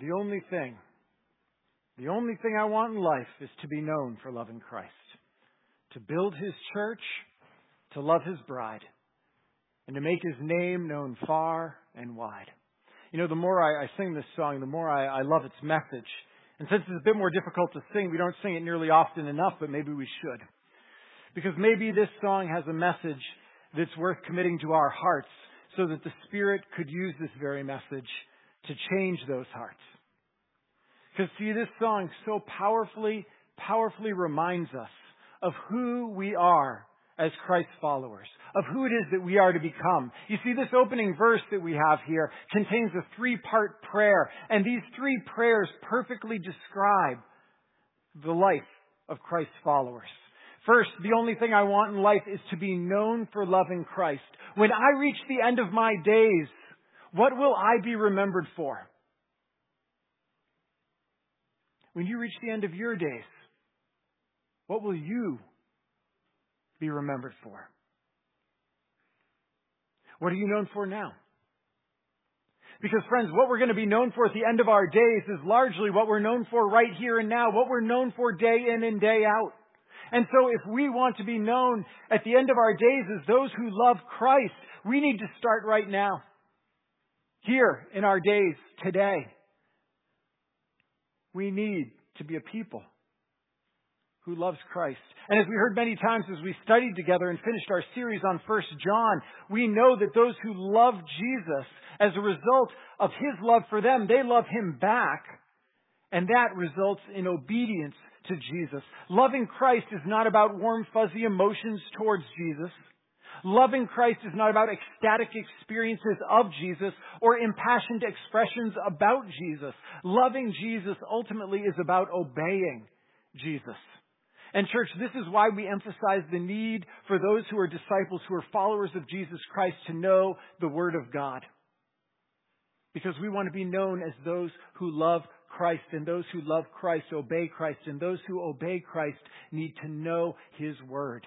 The only thing, the only thing I want in life is to be known for loving Christ, to build his church, to love his bride, and to make his name known far and wide. You know, the more I, I sing this song, the more I, I love its message. And since it's a bit more difficult to sing, we don't sing it nearly often enough, but maybe we should. Because maybe this song has a message that's worth committing to our hearts so that the Spirit could use this very message to change those hearts. Because see, this song so powerfully, powerfully reminds us of who we are as Christ's followers, of who it is that we are to become. You see, this opening verse that we have here contains a three-part prayer, and these three prayers perfectly describe the life of Christ's followers. First, the only thing I want in life is to be known for loving Christ. When I reach the end of my days, what will I be remembered for? When you reach the end of your days, what will you be remembered for? What are you known for now? Because friends, what we're going to be known for at the end of our days is largely what we're known for right here and now, what we're known for day in and day out. And so if we want to be known at the end of our days as those who love Christ, we need to start right now. Here in our days today. We need to be a people who loves Christ. And as we heard many times as we studied together and finished our series on 1 John, we know that those who love Jesus, as a result of his love for them, they love him back. And that results in obedience to Jesus. Loving Christ is not about warm, fuzzy emotions towards Jesus. Loving Christ is not about ecstatic experiences of Jesus or impassioned expressions about Jesus. Loving Jesus ultimately is about obeying Jesus. And church, this is why we emphasize the need for those who are disciples, who are followers of Jesus Christ, to know the Word of God. Because we want to be known as those who love Christ, and those who love Christ obey Christ, and those who obey Christ need to know His Word.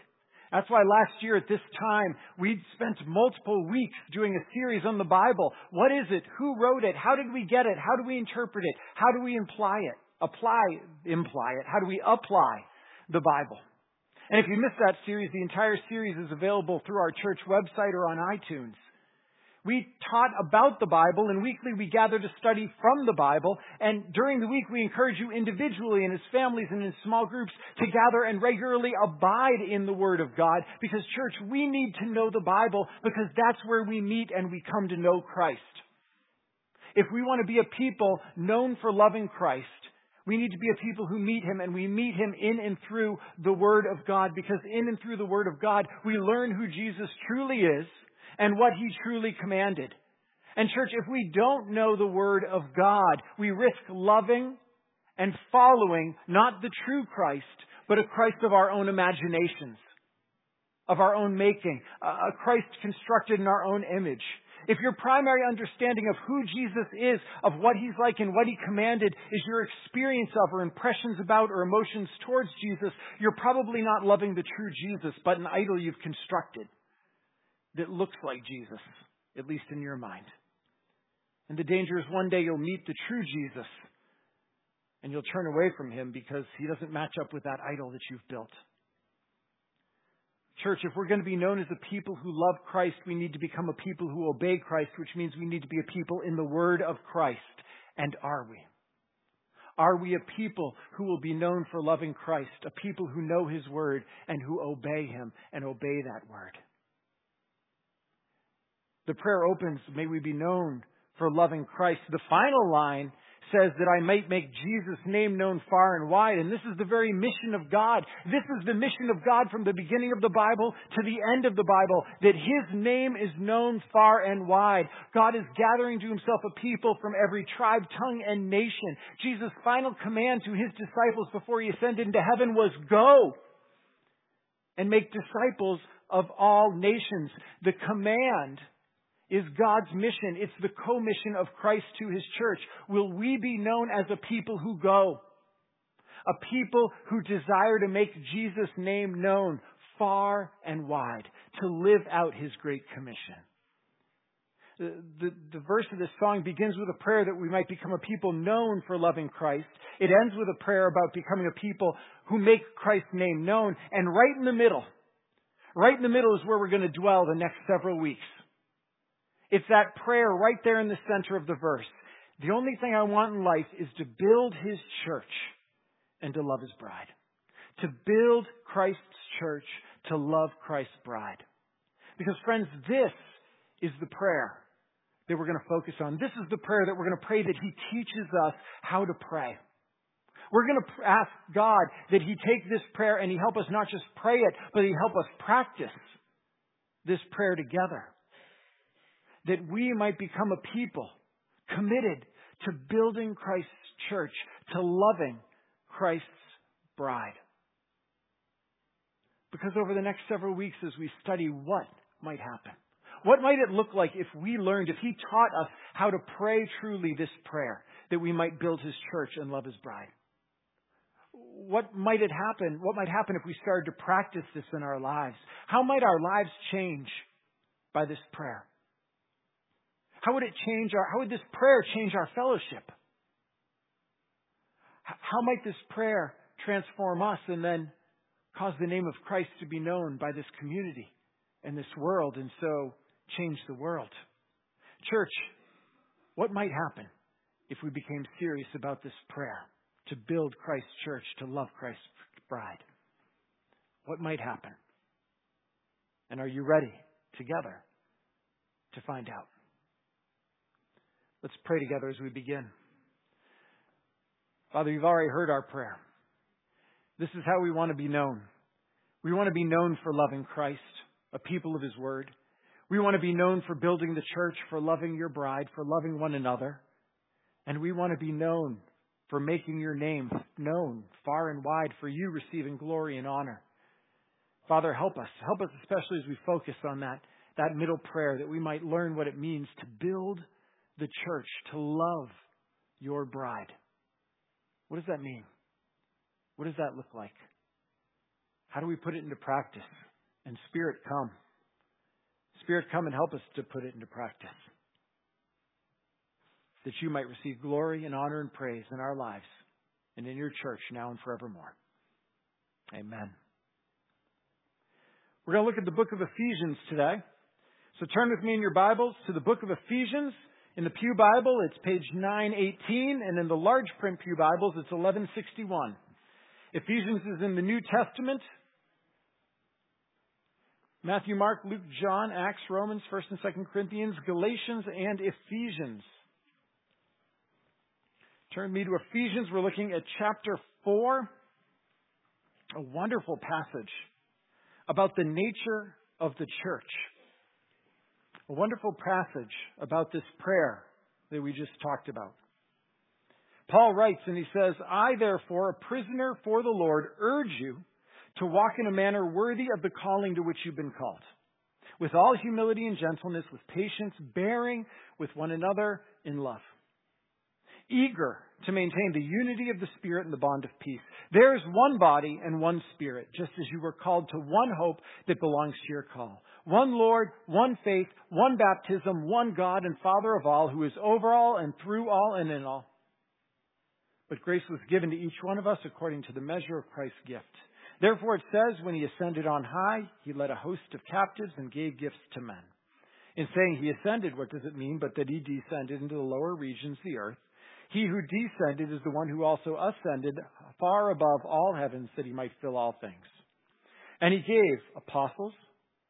That's why last year at this time, we'd spent multiple weeks doing a series on the Bible. What is it? Who wrote it? How did we get it? How do we interpret it? How do we imply it? Apply, imply it. How do we apply the Bible? And if you missed that series, the entire series is available through our church website or on iTunes. We taught about the Bible, and weekly we gather to study from the Bible. And during the week, we encourage you individually and as families and in small groups to gather and regularly abide in the Word of God. Because, church, we need to know the Bible because that's where we meet and we come to know Christ. If we want to be a people known for loving Christ, we need to be a people who meet Him and we meet Him in and through the Word of God because in and through the Word of God, we learn who Jesus truly is and what he truly commanded. And church, if we don't know the Word of God, we risk loving and following not the true Christ, but a Christ of our own imaginations, of our own making, a Christ constructed in our own image. If your primary understanding of who Jesus is, of what he's like and what he commanded is your experience of or impressions about or emotions towards Jesus, you're probably not loving the true Jesus, but an idol you've constructed that looks like Jesus, at least in your mind. And the danger is one day you'll meet the true Jesus and you'll turn away from him because he doesn't match up with that idol that you've built. Church, if we're going to be known as a people who love Christ, we need to become a people who obey Christ, which means we need to be a people in the Word of Christ. And are we? Are we a people who will be known for loving Christ, a people who know His Word and who obey Him and obey that Word? The prayer opens, may we be known for loving Christ. The final line says that I might make Jesus' name known far and wide. And this is the very mission of God. This is the mission of God from the beginning of the Bible to the end of the Bible, that His name is known far and wide. God is gathering to Himself a people from every tribe, tongue, and nation. Jesus' final command to His disciples before He ascended into heaven was go and make disciples of all nations. The command is God's mission. It's the commission of Christ to His church. Will we be known as a people who go? A people who desire to make Jesus' name known far and wide, to live out His great commission. The, the, the, verse of this song begins with a prayer that we might become a people known for loving Christ. It ends with a prayer about becoming a people who make Christ's name known. And right in the middle, right in the middle is where we're going to dwell the next several weeks. It's that prayer right there in the center of the verse. The only thing I want in life is to build His church and to love His bride. To build Christ's church, to love Christ's bride. Because friends, this is the prayer that we're going to focus on. This is the prayer that we're going to pray that He teaches us how to pray. We're going to ask God that He take this prayer and He help us not just pray it, but He help us practice this prayer together. That we might become a people committed to building Christ's church, to loving Christ's bride. Because over the next several weeks, as we study what might happen, what might it look like if we learned, if He taught us how to pray truly this prayer, that we might build His church and love His bride? What might it happen? What might happen if we started to practice this in our lives? How might our lives change by this prayer? How would it change our, how would this prayer change our fellowship? How might this prayer transform us and then cause the name of Christ to be known by this community and this world and so change the world? Church, what might happen if we became serious about this prayer to build Christ's church, to love Christ's bride? What might happen? And are you ready together to find out? Let's pray together as we begin. Father, you've already heard our prayer. This is how we want to be known. We want to be known for loving Christ, a people of His Word. We want to be known for building the church, for loving your bride, for loving one another. And we want to be known for making your name known far and wide, for you receiving glory and honor. Father, help us. Help us especially as we focus on that, that middle prayer, that we might learn what it means to build the church to love your bride. What does that mean? What does that look like? How do we put it into practice? And Spirit, come. Spirit, come and help us to put it into practice. That you might receive glory and honor and praise in our lives and in your church now and forevermore. Amen. We're going to look at the book of Ephesians today. So turn with me in your Bibles to the book of Ephesians. In the Pew Bible, it's page 918, and in the large print Pew Bibles, it's 1161. Ephesians is in the New Testament. Matthew, Mark, Luke, John, Acts, Romans, 1st and 2nd Corinthians, Galatians, and Ephesians. Turn me to Ephesians. We're looking at chapter 4. A wonderful passage about the nature of the church a wonderful passage about this prayer that we just talked about. Paul writes and he says, I therefore, a prisoner for the Lord, urge you to walk in a manner worthy of the calling to which you've been called, with all humility and gentleness, with patience, bearing with one another in love eager to maintain the unity of the Spirit and the bond of peace. There is one body and one Spirit, just as you were called to one hope that belongs to your call. One Lord, one faith, one baptism, one God and Father of all, who is over all and through all and in all. But grace was given to each one of us according to the measure of Christ's gift. Therefore it says, when he ascended on high, he led a host of captives and gave gifts to men. In saying he ascended, what does it mean but that he descended into the lower regions, the earth? He who descended is the one who also ascended far above all heavens that he might fill all things. And he gave apostles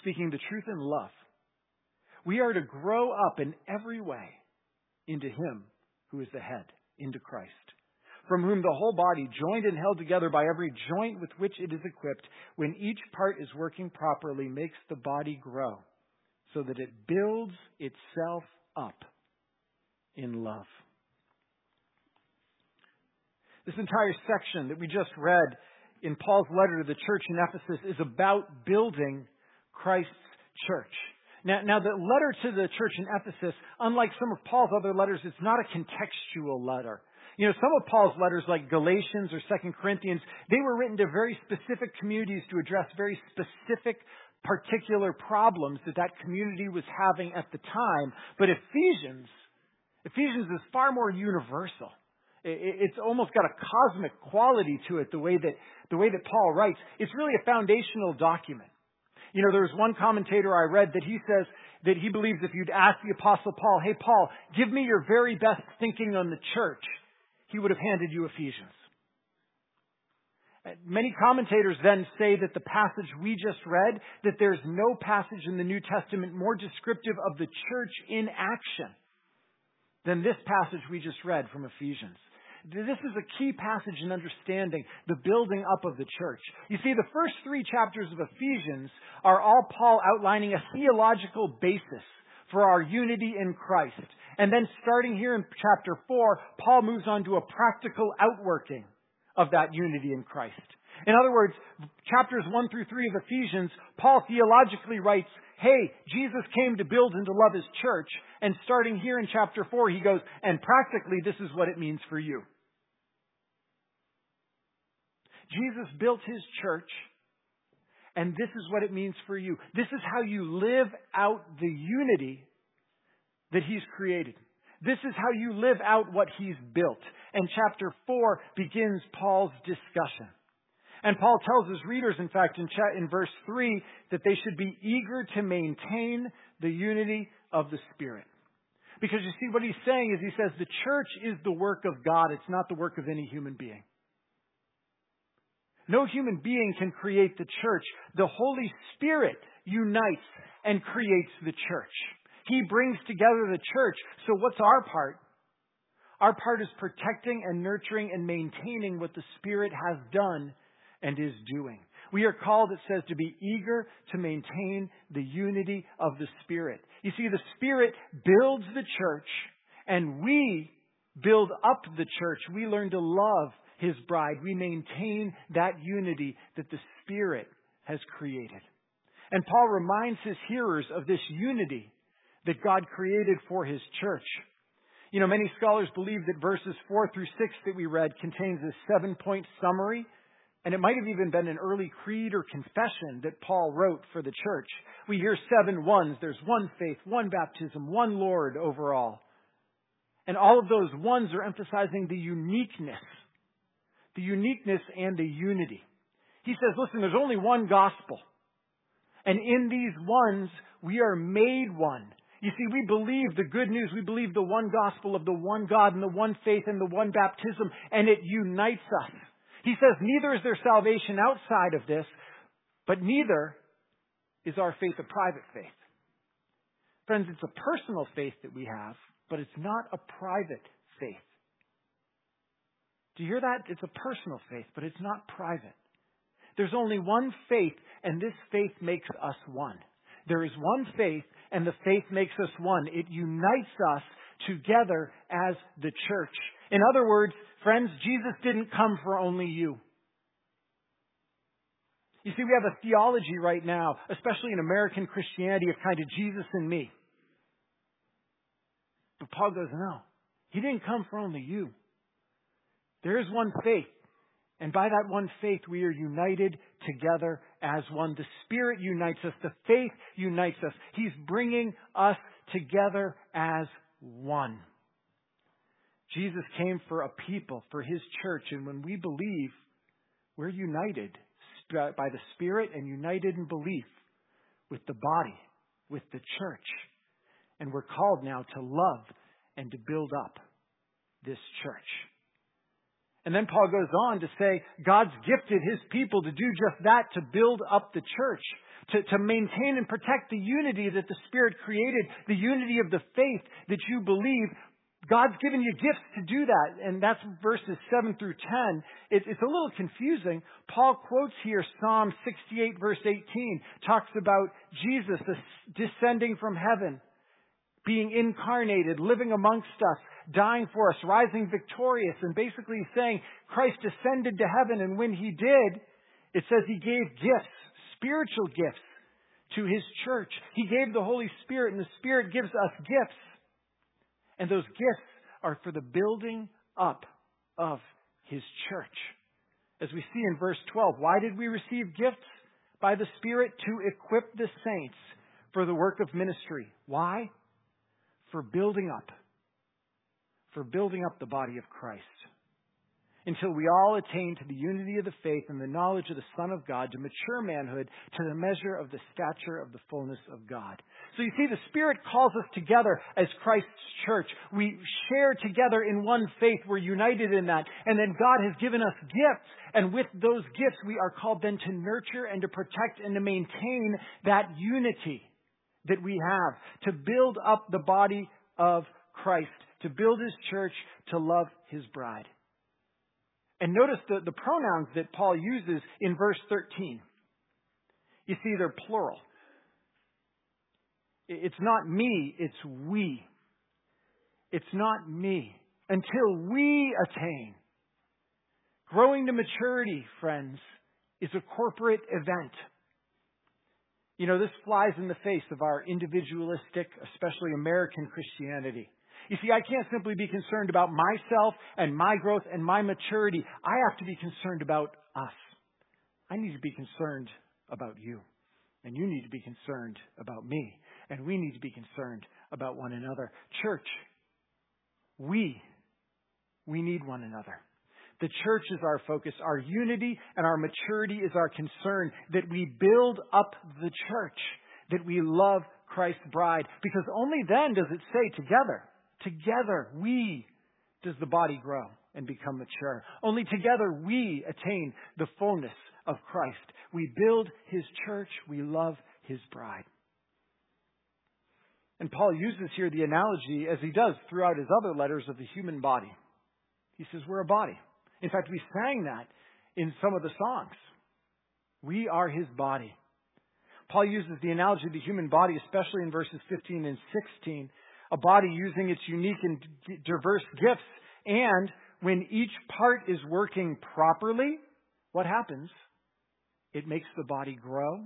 speaking the truth in love, we are to grow up in every way into Him who is the head, into Christ, from whom the whole body, joined and held together by every joint with which it is equipped, when each part is working properly, makes the body grow so that it builds itself up in love. This entire section that we just read in Paul's letter to the church in Ephesus is about building Christ's church. Now, now, the letter to the church in Ephesus, unlike some of Paul's other letters, it's not a contextual letter. You know, some of Paul's letters, like Galatians or Second Corinthians, they were written to very specific communities to address very specific, particular problems that that community was having at the time. But Ephesians, Ephesians is far more universal. It's almost got a cosmic quality to it, the way that, the way that Paul writes. It's really a foundational document. You know, there was one commentator I read that he says that he believes if you'd ask the apostle Paul, hey Paul, give me your very best thinking on the church, he would have handed you Ephesians. Many commentators then say that the passage we just read, that there's no passage in the New Testament more descriptive of the church in action than this passage we just read from Ephesians. This is a key passage in understanding the building up of the church. You see, the first three chapters of Ephesians are all Paul outlining a theological basis for our unity in Christ. And then starting here in chapter 4, Paul moves on to a practical outworking of that unity in Christ. In other words, chapters 1 through 3 of Ephesians, Paul theologically writes, hey, Jesus came to build and to love his church. And starting here in chapter 4, he goes, and practically this is what it means for you. Jesus built his church, and this is what it means for you. This is how you live out the unity that he's created. This is how you live out what he's built. And chapter 4 begins Paul's discussion. And Paul tells his readers, in fact, in, in verse 3, that they should be eager to maintain the unity of the Spirit. Because you see, what he's saying is he says the church is the work of God, it's not the work of any human being. No human being can create the church. The Holy Spirit unites and creates the church. He brings together the church. So what's our part? Our part is protecting and nurturing and maintaining what the Spirit has done and is doing. We are called, it says, to be eager to maintain the unity of the Spirit. You see, the Spirit builds the church, and we build up the church. We learn to love his bride. We maintain that unity that the Spirit has created. And Paul reminds his hearers of this unity that God created for his church. You know, many scholars believe that verses 4 through 6 that we read contains a seven point summary, and it might have even been an early creed or confession that Paul wrote for the church. We hear seven ones. There's one faith, one baptism, one Lord overall. And all of those ones are emphasizing the uniqueness the uniqueness and the unity. He says, listen, there's only one gospel. And in these ones, we are made one. You see, we believe the good news. We believe the one gospel of the one God and the one faith and the one baptism, and it unites us. He says, neither is there salvation outside of this, but neither is our faith a private faith. Friends, it's a personal faith that we have, but it's not a private faith. Do you hear that? It's a personal faith, but it's not private. There's only one faith, and this faith makes us one. There is one faith, and the faith makes us one. It unites us together as the church. In other words, friends, Jesus didn't come for only you. You see, we have a theology right now, especially in American Christianity, of kind of Jesus and me. But Paul goes, no. He didn't come for only you. There is one faith. And by that one faith, we are united together as one. The Spirit unites us. The faith unites us. He's bringing us together as one. Jesus came for a people, for His church. And when we believe, we're united by the Spirit and united in belief with the body, with the church. And we're called now to love and to build up this church. And then Paul goes on to say God's gifted his people to do just that, to build up the church, to, to maintain and protect the unity that the Spirit created, the unity of the faith that you believe. God's given you gifts to do that, and that's verses 7 through 10. It, it's a little confusing. Paul quotes here Psalm 68, verse 18, talks about Jesus descending from heaven being incarnated, living amongst us, dying for us, rising victorious, and basically saying Christ ascended to heaven, and when he did, it says he gave gifts, spiritual gifts, to his church. He gave the Holy Spirit, and the Spirit gives us gifts. And those gifts are for the building up of his church. As we see in verse 12, why did we receive gifts? By the Spirit to equip the saints for the work of ministry. Why? For building up. For building up the body of Christ until we all attain to the unity of the faith and the knowledge of the Son of God, to mature manhood, to the measure of the stature of the fullness of God. So you see, the Spirit calls us together as Christ's church. We share together in one faith. We're united in that. And then God has given us gifts. And with those gifts, we are called then to nurture and to protect and to maintain that unity that we have, to build up the body of Christ, to build His church, to love His bride. And notice the, the pronouns that Paul uses in verse 13. You see, they're plural. It's not me, it's we. It's not me. Until we attain. Growing to maturity, friends, is a corporate event. You know, this flies in the face of our individualistic, especially American Christianity. You see, I can't simply be concerned about myself and my growth and my maturity. I have to be concerned about us. I need to be concerned about you. And you need to be concerned about me. And we need to be concerned about one another. Church, we, we need one another. The church is our focus. Our unity and our maturity is our concern that we build up the church, that we love Christ's bride, because only then does it say together. Together, we does the body grow and become mature. Only together we attain the fullness of Christ. We build his church. We love his bride. And Paul uses here the analogy, as he does throughout his other letters, of the human body. He says, We're a body. In fact, we sang that in some of the songs. We are his body. Paul uses the analogy of the human body, especially in verses 15 and 16, a body using its unique and diverse gifts. And when each part is working properly, what happens? It makes the body grow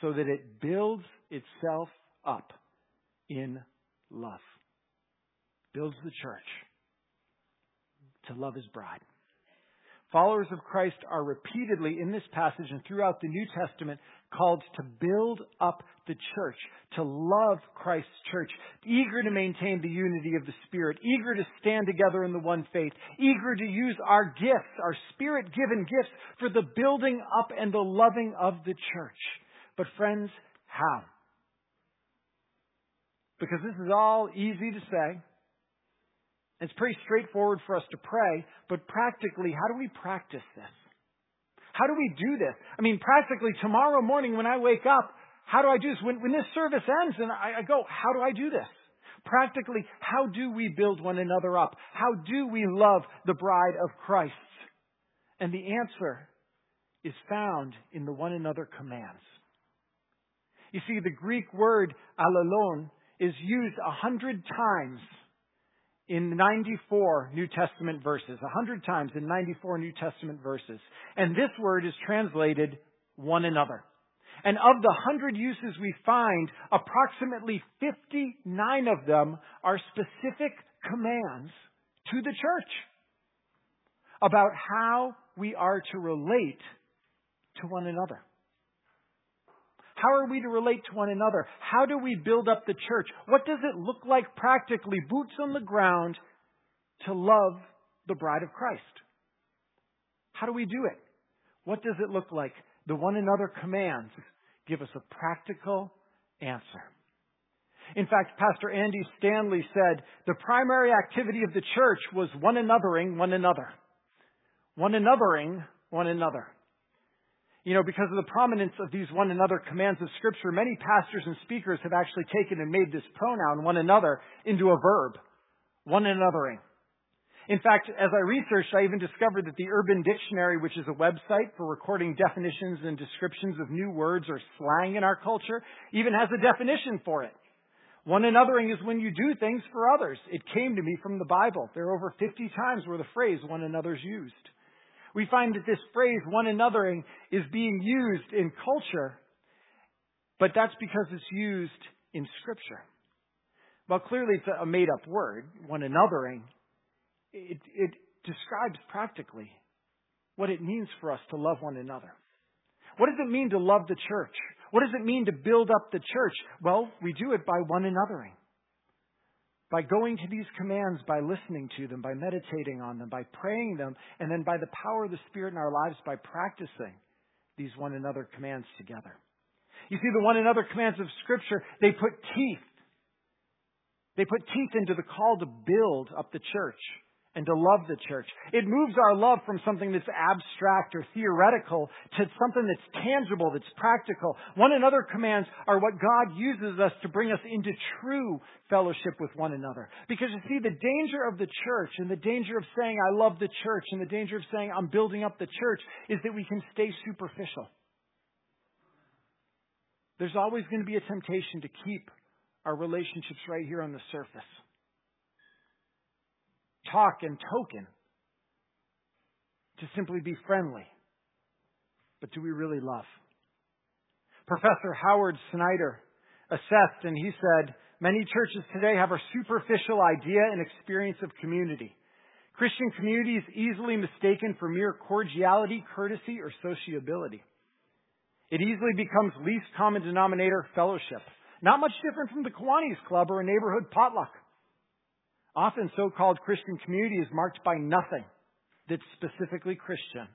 so that it builds itself up in love. Builds the church to love his bride. Followers of Christ are repeatedly in this passage and throughout the New Testament called to build up the church, to love Christ's church, eager to maintain the unity of the Spirit, eager to stand together in the one faith, eager to use our gifts, our Spirit given gifts, for the building up and the loving of the church. But, friends, how? Because this is all easy to say. It's pretty straightforward for us to pray, but practically, how do we practice this? How do we do this? I mean, practically, tomorrow morning when I wake up, how do I do this? When, when this service ends and I, I go, how do I do this? Practically, how do we build one another up? How do we love the bride of Christ? And the answer is found in the one another commands. You see, the Greek word allelon is used a hundred times in 94 New Testament verses, 100 times in 94 New Testament verses. And this word is translated one another. And of the 100 uses we find, approximately 59 of them are specific commands to the church about how we are to relate to one another. How are we to relate to one another? How do we build up the church? What does it look like practically, boots on the ground, to love the bride of Christ? How do we do it? What does it look like? The one another commands give us a practical answer. In fact, Pastor Andy Stanley said the primary activity of the church was one anothering one another. One anothering one another. You know, because of the prominence of these one another commands of Scripture, many pastors and speakers have actually taken and made this pronoun, one another, into a verb. One anothering. In fact, as I researched, I even discovered that the Urban Dictionary, which is a website for recording definitions and descriptions of new words or slang in our culture, even has a definition for it. One anothering is when you do things for others. It came to me from the Bible. There are over 50 times where the phrase one another's used. We find that this phrase one anothering is being used in culture, but that's because it's used in Scripture. Well, clearly it's a made up word, one anothering. It, it describes practically what it means for us to love one another. What does it mean to love the church? What does it mean to build up the church? Well, we do it by one anothering. By going to these commands, by listening to them, by meditating on them, by praying them, and then by the power of the Spirit in our lives by practicing these one another commands together. You see, the one another commands of Scripture, they put teeth. They put teeth into the call to build up the church and to love the church. It moves our love from something that's abstract or theoretical to something that's tangible, that's practical. One another commands are what God uses us to bring us into true fellowship with one another. Because you see, the danger of the church and the danger of saying, I love the church, and the danger of saying, I'm building up the church, is that we can stay superficial. There's always going to be a temptation to keep our relationships right here on the surface talk and token, to simply be friendly. But do we really love? Professor Howard Snyder assessed and he said, Many churches today have a superficial idea and experience of community. Christian community is easily mistaken for mere cordiality, courtesy, or sociability. It easily becomes least common denominator fellowship. Not much different from the Kiwanis Club or a neighborhood potluck. Often so-called Christian community is marked by nothing that's specifically Christian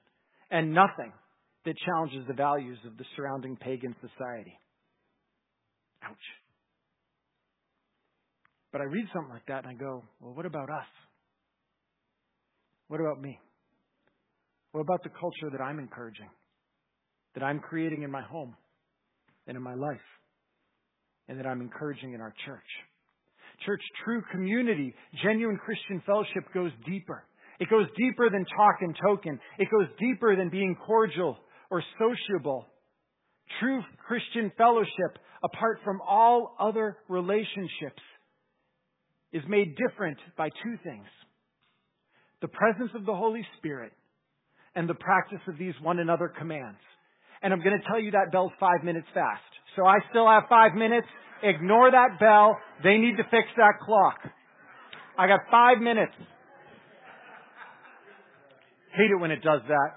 and nothing that challenges the values of the surrounding pagan society. Ouch. But I read something like that and I go, well, what about us? What about me? What about the culture that I'm encouraging, that I'm creating in my home and in my life, and that I'm encouraging in our church? Church, true community, genuine Christian fellowship goes deeper. It goes deeper than talk and token. It goes deeper than being cordial or sociable. True Christian fellowship, apart from all other relationships, is made different by two things. The presence of the Holy Spirit and the practice of these one another commands. And I'm going to tell you that bell's five minutes fast. So I still have five minutes. Ignore that bell. They need to fix that clock. I got five minutes. Hate it when it does that.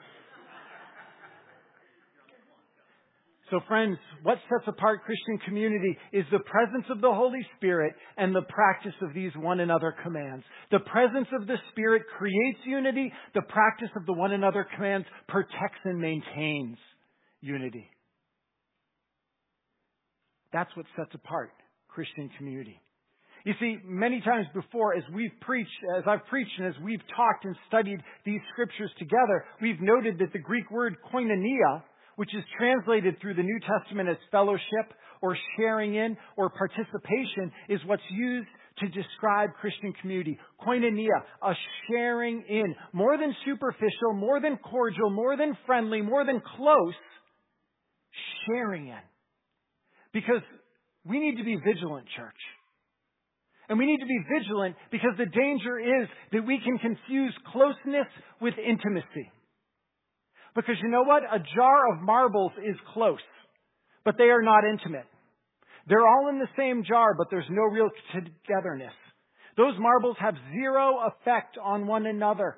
So friends, what sets apart Christian community is the presence of the Holy Spirit and the practice of these one another commands. The presence of the Spirit creates unity. The practice of the one another commands protects and maintains unity. That's what sets apart Christian community. You see, many times before, as we've preached, as I've preached and as we've talked and studied these scriptures together, we've noted that the Greek word koinonia, which is translated through the New Testament as fellowship or sharing in or participation, is what's used to describe Christian community. Koinonia, a sharing in. More than superficial, more than cordial, more than friendly, more than close, sharing in. Because we need to be vigilant, church. And we need to be vigilant because the danger is that we can confuse closeness with intimacy. Because you know what? A jar of marbles is close, but they are not intimate. They're all in the same jar, but there's no real togetherness. Those marbles have zero effect on one another.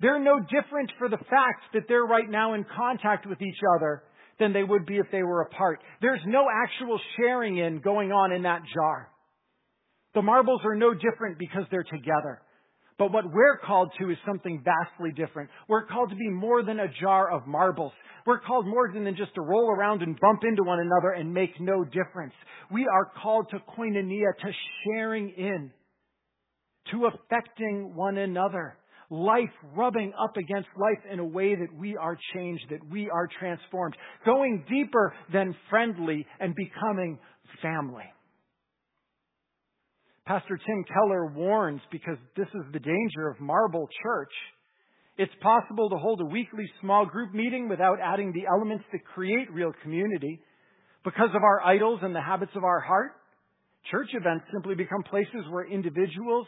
They're no different for the fact that they're right now in contact with each other than they would be if they were apart. There's no actual sharing in going on in that jar. The marbles are no different because they're together. But what we're called to is something vastly different. We're called to be more than a jar of marbles. We're called more than just to roll around and bump into one another and make no difference. We are called to koinonia, to sharing in, to affecting one another life rubbing up against life in a way that we are changed, that we are transformed, going deeper than friendly and becoming family. Pastor Tim Keller warns because this is the danger of marble church. It's possible to hold a weekly small group meeting without adding the elements that create real community because of our idols and the habits of our heart. Church events simply become places where individuals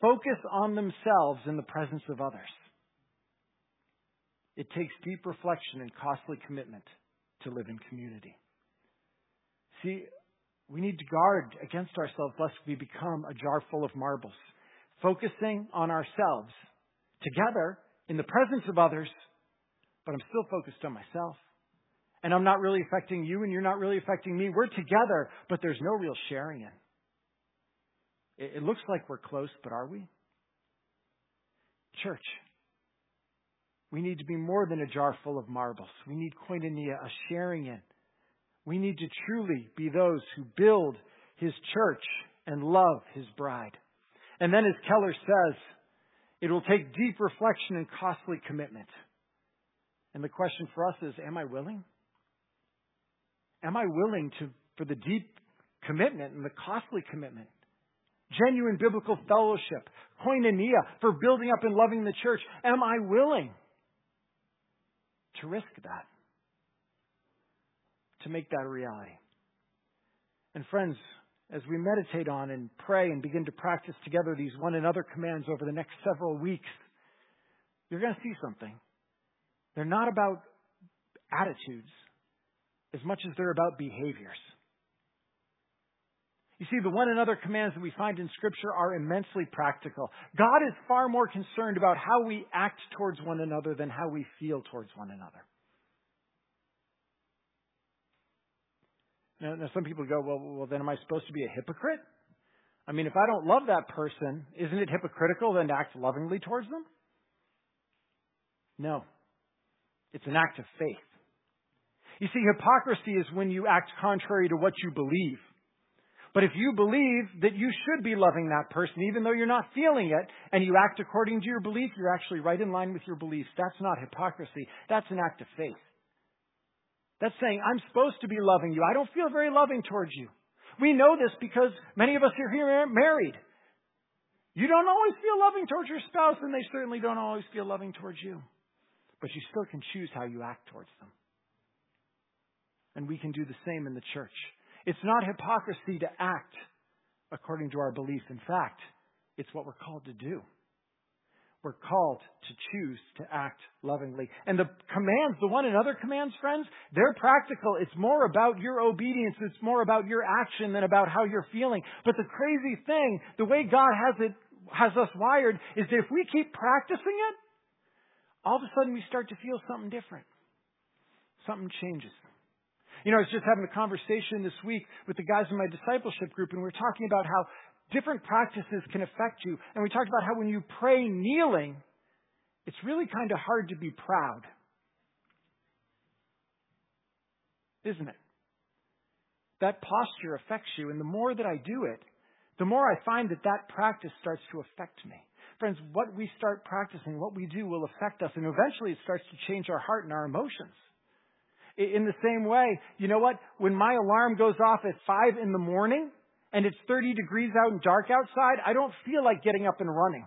focus on themselves in the presence of others. It takes deep reflection and costly commitment to live in community. See, we need to guard against ourselves lest we become a jar full of marbles, focusing on ourselves together in the presence of others, but I'm still focused on myself. And I'm not really affecting you, and you're not really affecting me. We're together, but there's no real sharing in. It, looks like we're close, but are we? Church, we need to be more than a jar full of marbles. We need koinonia, a sharing in. We need to truly be those who build his church and love his bride. And then, as Keller says, it will take deep reflection and costly commitment. And the question for us is Am I willing? Am I willing to, for the deep commitment and the costly commitment? Genuine biblical fellowship, koinonia, for building up and loving the church. Am I willing to risk that? To make that a reality? And friends, as we meditate on and pray and begin to practice together these one another commands over the next several weeks, you're going to see something. They're not about attitudes as much as they're about behaviors. You see, the one another commands that we find in Scripture are immensely practical. God is far more concerned about how we act towards one another than how we feel towards one another. Now, now some people go, well, well, then am I supposed to be a hypocrite? I mean, if I don't love that person, isn't it hypocritical then to act lovingly towards them? No. It's an act of faith. You see, hypocrisy is when you act contrary to what you believe. But if you believe that you should be loving that person, even though you're not feeling it, and you act according to your belief, you're actually right in line with your beliefs. That's not hypocrisy. That's an act of faith. That's saying, I'm supposed to be loving you. I don't feel very loving towards you. We know this because many of us here are here married. You don't always feel loving towards your spouse, and they certainly don't always feel loving towards you. But you still can choose how you act towards them. And we can do the same in the church. It's not hypocrisy to act according to our belief. In fact, it's what we're called to do. We're called to choose to act lovingly. And the commands, the one another commands, friends, they're practical. It's more about your obedience. It's more about your action than about how you're feeling. But the crazy thing, the way God has it, has us wired, is that if we keep practicing it, all of a sudden we start to feel something different. Something changes. You know, I was just having a conversation this week with the guys in my discipleship group, and we were talking about how different practices can affect you. And we talked about how when you pray kneeling, it's really kind of hard to be proud. Isn't it? That posture affects you, and the more that I do it, the more I find that that practice starts to affect me. Friends, what we start practicing, what we do will affect us, and eventually it starts to change our heart and our emotions. In the same way, you know what? When my alarm goes off at 5 in the morning, and it's 30 degrees out and dark outside, I don't feel like getting up and running.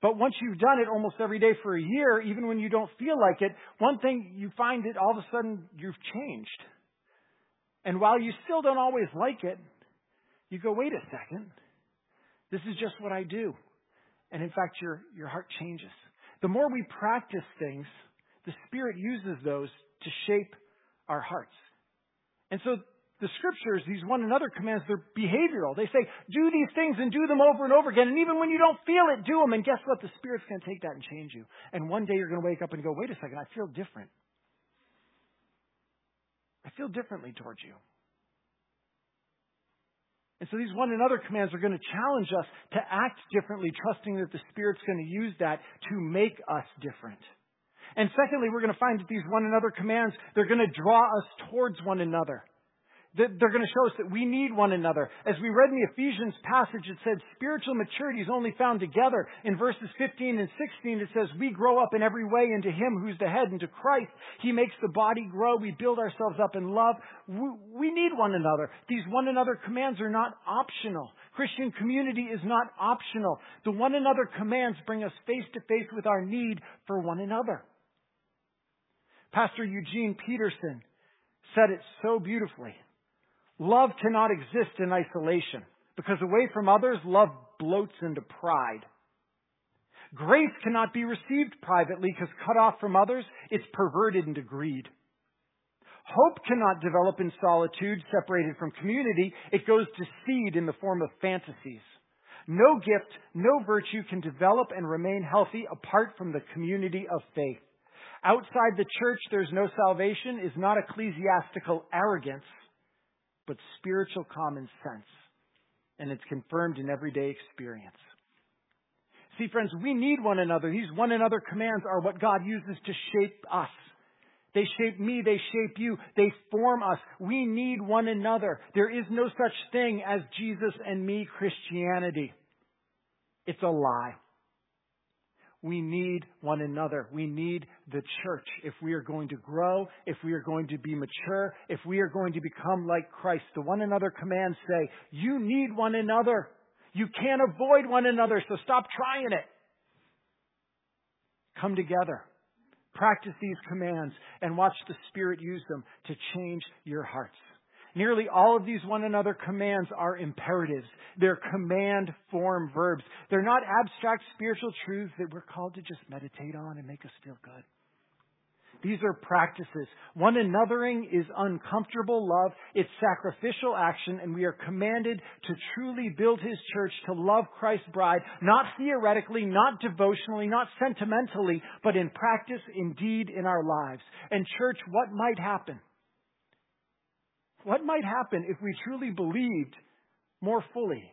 But once you've done it almost every day for a year, even when you don't feel like it, one thing you find that all of a sudden you've changed. And while you still don't always like it, you go, wait a second. This is just what I do. And in fact, your, your heart changes. The more we practice things, the Spirit uses those to shape our hearts. And so the scriptures, these one another commands, they're behavioral. They say, do these things and do them over and over again. And even when you don't feel it, do them. And guess what? The Spirit's going to take that and change you. And one day you're going to wake up and go, wait a second, I feel different. I feel differently towards you. And so these one another commands are going to challenge us to act differently, trusting that the Spirit's going to use that to make us different. And secondly, we're going to find that these one another commands, they're going to draw us towards one another. They're going to show us that we need one another. As we read in the Ephesians passage, it said spiritual maturity is only found together. In verses 15 and 16, it says, We grow up in every way into Him who's the head, into Christ. He makes the body grow. We build ourselves up in love. We need one another. These one another commands are not optional. Christian community is not optional. The one another commands bring us face to face with our need for one another. Pastor Eugene Peterson said it so beautifully. Love cannot exist in isolation because away from others, love bloats into pride. Grace cannot be received privately because cut off from others, it's perverted into greed. Hope cannot develop in solitude, separated from community. It goes to seed in the form of fantasies. No gift, no virtue can develop and remain healthy apart from the community of faith. Outside the church, there's no salvation is not ecclesiastical arrogance, but spiritual common sense. And it's confirmed in everyday experience. See, friends, we need one another. These one another commands are what God uses to shape us. They shape me, they shape you, they form us. We need one another. There is no such thing as Jesus and me Christianity. It's a lie. We need one another. We need the church. If we are going to grow, if we are going to be mature, if we are going to become like Christ, the one another commands say, you need one another. You can't avoid one another, so stop trying it. Come together. Practice these commands and watch the Spirit use them to change your hearts. Nearly all of these one another commands are imperatives. They're command form verbs. They're not abstract spiritual truths that we're called to just meditate on and make us feel good. These are practices. One anothering is uncomfortable love. It's sacrificial action, and we are commanded to truly build His church to love Christ's bride, not theoretically, not devotionally, not sentimentally, but in practice, indeed, in our lives. And church, what might happen? What might happen if we truly believed more fully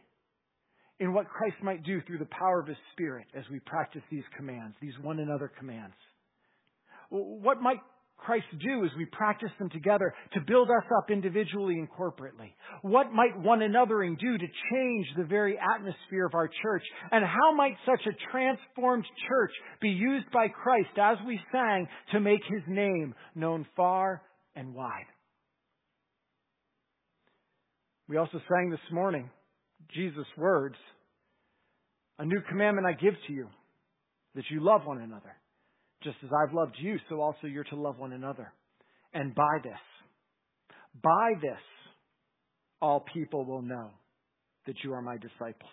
in what Christ might do through the power of His Spirit as we practice these commands, these one another commands? What might Christ do as we practice them together to build us up individually and corporately? What might one anothering do to change the very atmosphere of our church? And how might such a transformed church be used by Christ, as we sang, to make his name known far and wide? We also sang this morning Jesus' words A new commandment I give to you, that you love one another. Just as I've loved you, so also you're to love one another. And by this, by this, all people will know that you are my disciples,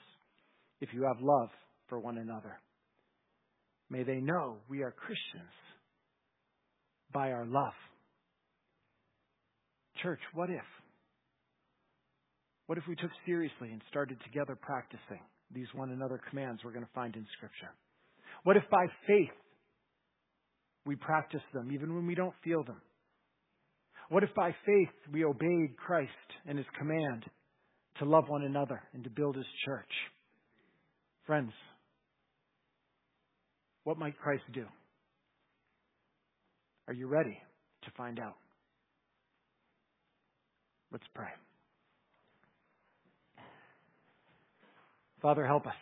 if you have love for one another. May they know we are Christians by our love. Church, what if? What if we took seriously and started together practicing these one another commands we're going to find in Scripture? What if by faith we practice them even when we don't feel them? What if by faith we obeyed Christ and his command to love one another and to build his church? Friends, what might Christ do? Are you ready to find out? Let's pray. Father, help us.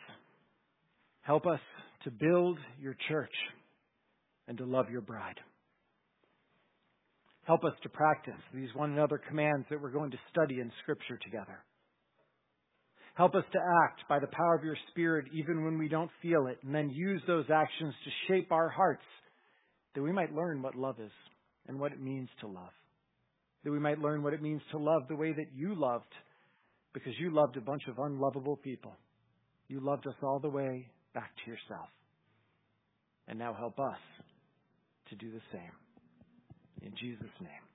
Help us to build your church and to love your bride. Help us to practice these one another commands that we're going to study in Scripture together. Help us to act by the power of your Spirit even when we don't feel it, and then use those actions to shape our hearts that we might learn what love is and what it means to love. That we might learn what it means to love the way that you loved, because you loved a bunch of unlovable people. You loved us all the way back to yourself. And now help us to do the same. In Jesus' name.